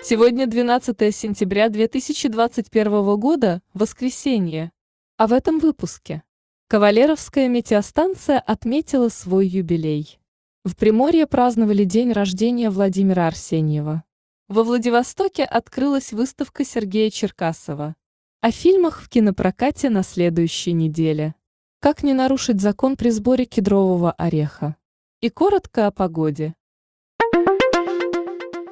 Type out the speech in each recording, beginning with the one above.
Сегодня 12 сентября 2021 года, воскресенье. А в этом выпуске. Кавалеровская метеостанция отметила свой юбилей. В Приморье праздновали день рождения Владимира Арсеньева. Во Владивостоке открылась выставка Сергея Черкасова. О фильмах в кинопрокате на следующей неделе. Как не нарушить закон при сборе кедрового ореха. И коротко о погоде.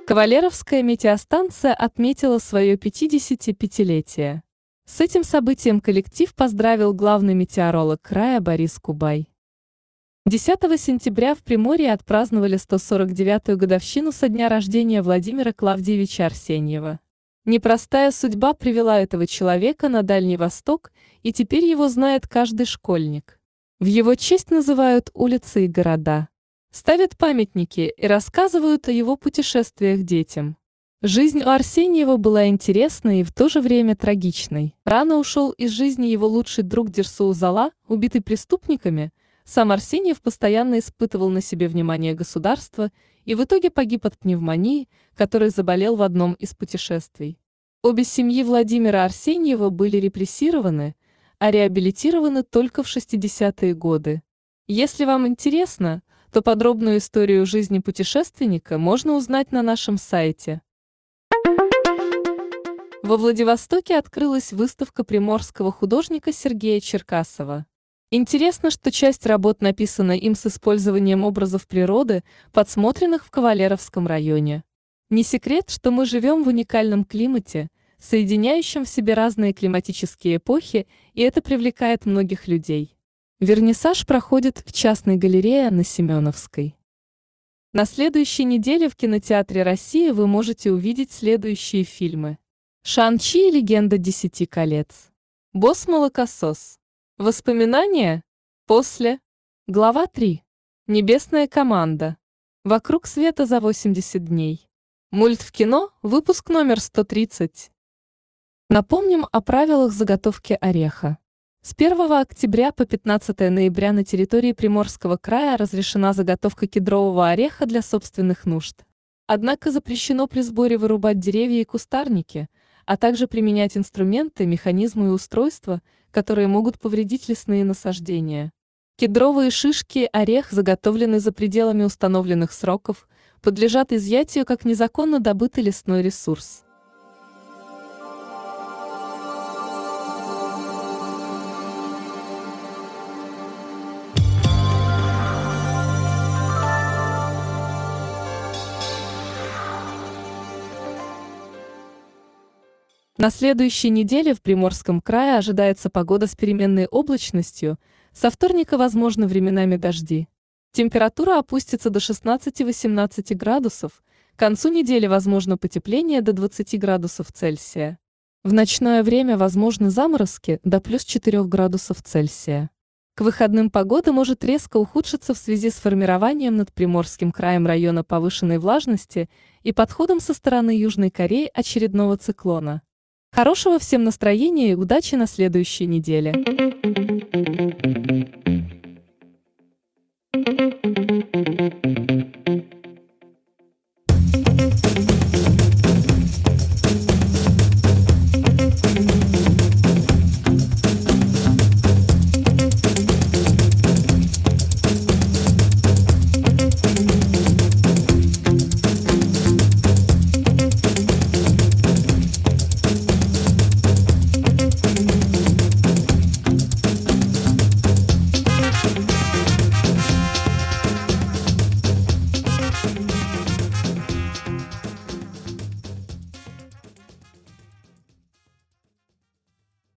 Кавалеровская метеостанция отметила свое 55-летие. С этим событием коллектив поздравил главный метеоролог края Борис Кубай. 10 сентября в Приморье отпраздновали 149-ю годовщину со дня рождения Владимира Клавдиевича Арсеньева. Непростая судьба привела этого человека на Дальний Восток, и теперь его знает каждый школьник. В его честь называют улицы и города ставят памятники и рассказывают о его путешествиях детям. Жизнь у Арсеньева была интересной и в то же время трагичной. Рано ушел из жизни его лучший друг Дерсу Зала, убитый преступниками. Сам Арсеньев постоянно испытывал на себе внимание государства и в итоге погиб от пневмонии, которой заболел в одном из путешествий. Обе семьи Владимира Арсеньева были репрессированы, а реабилитированы только в 60-е годы. Если вам интересно, то подробную историю жизни путешественника можно узнать на нашем сайте. Во Владивостоке открылась выставка приморского художника Сергея Черкасова. Интересно, что часть работ написана им с использованием образов природы, подсмотренных в Кавалеровском районе. Не секрет, что мы живем в уникальном климате, соединяющем в себе разные климатические эпохи, и это привлекает многих людей. Вернисаж проходит в частной галерее на Семеновской. На следующей неделе в кинотеатре России вы можете увидеть следующие фильмы. Шан-Чи и легенда десяти колец. Босс-молокосос. Воспоминания? После. Глава 3. Небесная команда. Вокруг света за 80 дней. Мульт в кино, выпуск номер 130. Напомним о правилах заготовки ореха. С 1 октября по 15 ноября на территории Приморского края разрешена заготовка кедрового ореха для собственных нужд. Однако запрещено при сборе вырубать деревья и кустарники, а также применять инструменты, механизмы и устройства, которые могут повредить лесные насаждения. Кедровые шишки орех, заготовленные за пределами установленных сроков, подлежат изъятию как незаконно добытый лесной ресурс. На следующей неделе в Приморском крае ожидается погода с переменной облачностью, со вторника возможны временами дожди. Температура опустится до 16-18 градусов, к концу недели возможно потепление до 20 градусов Цельсия. В ночное время возможны заморозки до плюс 4 градусов Цельсия. К выходным погода может резко ухудшиться в связи с формированием над Приморским краем района повышенной влажности и подходом со стороны Южной Кореи очередного циклона. Хорошего всем настроения и удачи на следующей неделе.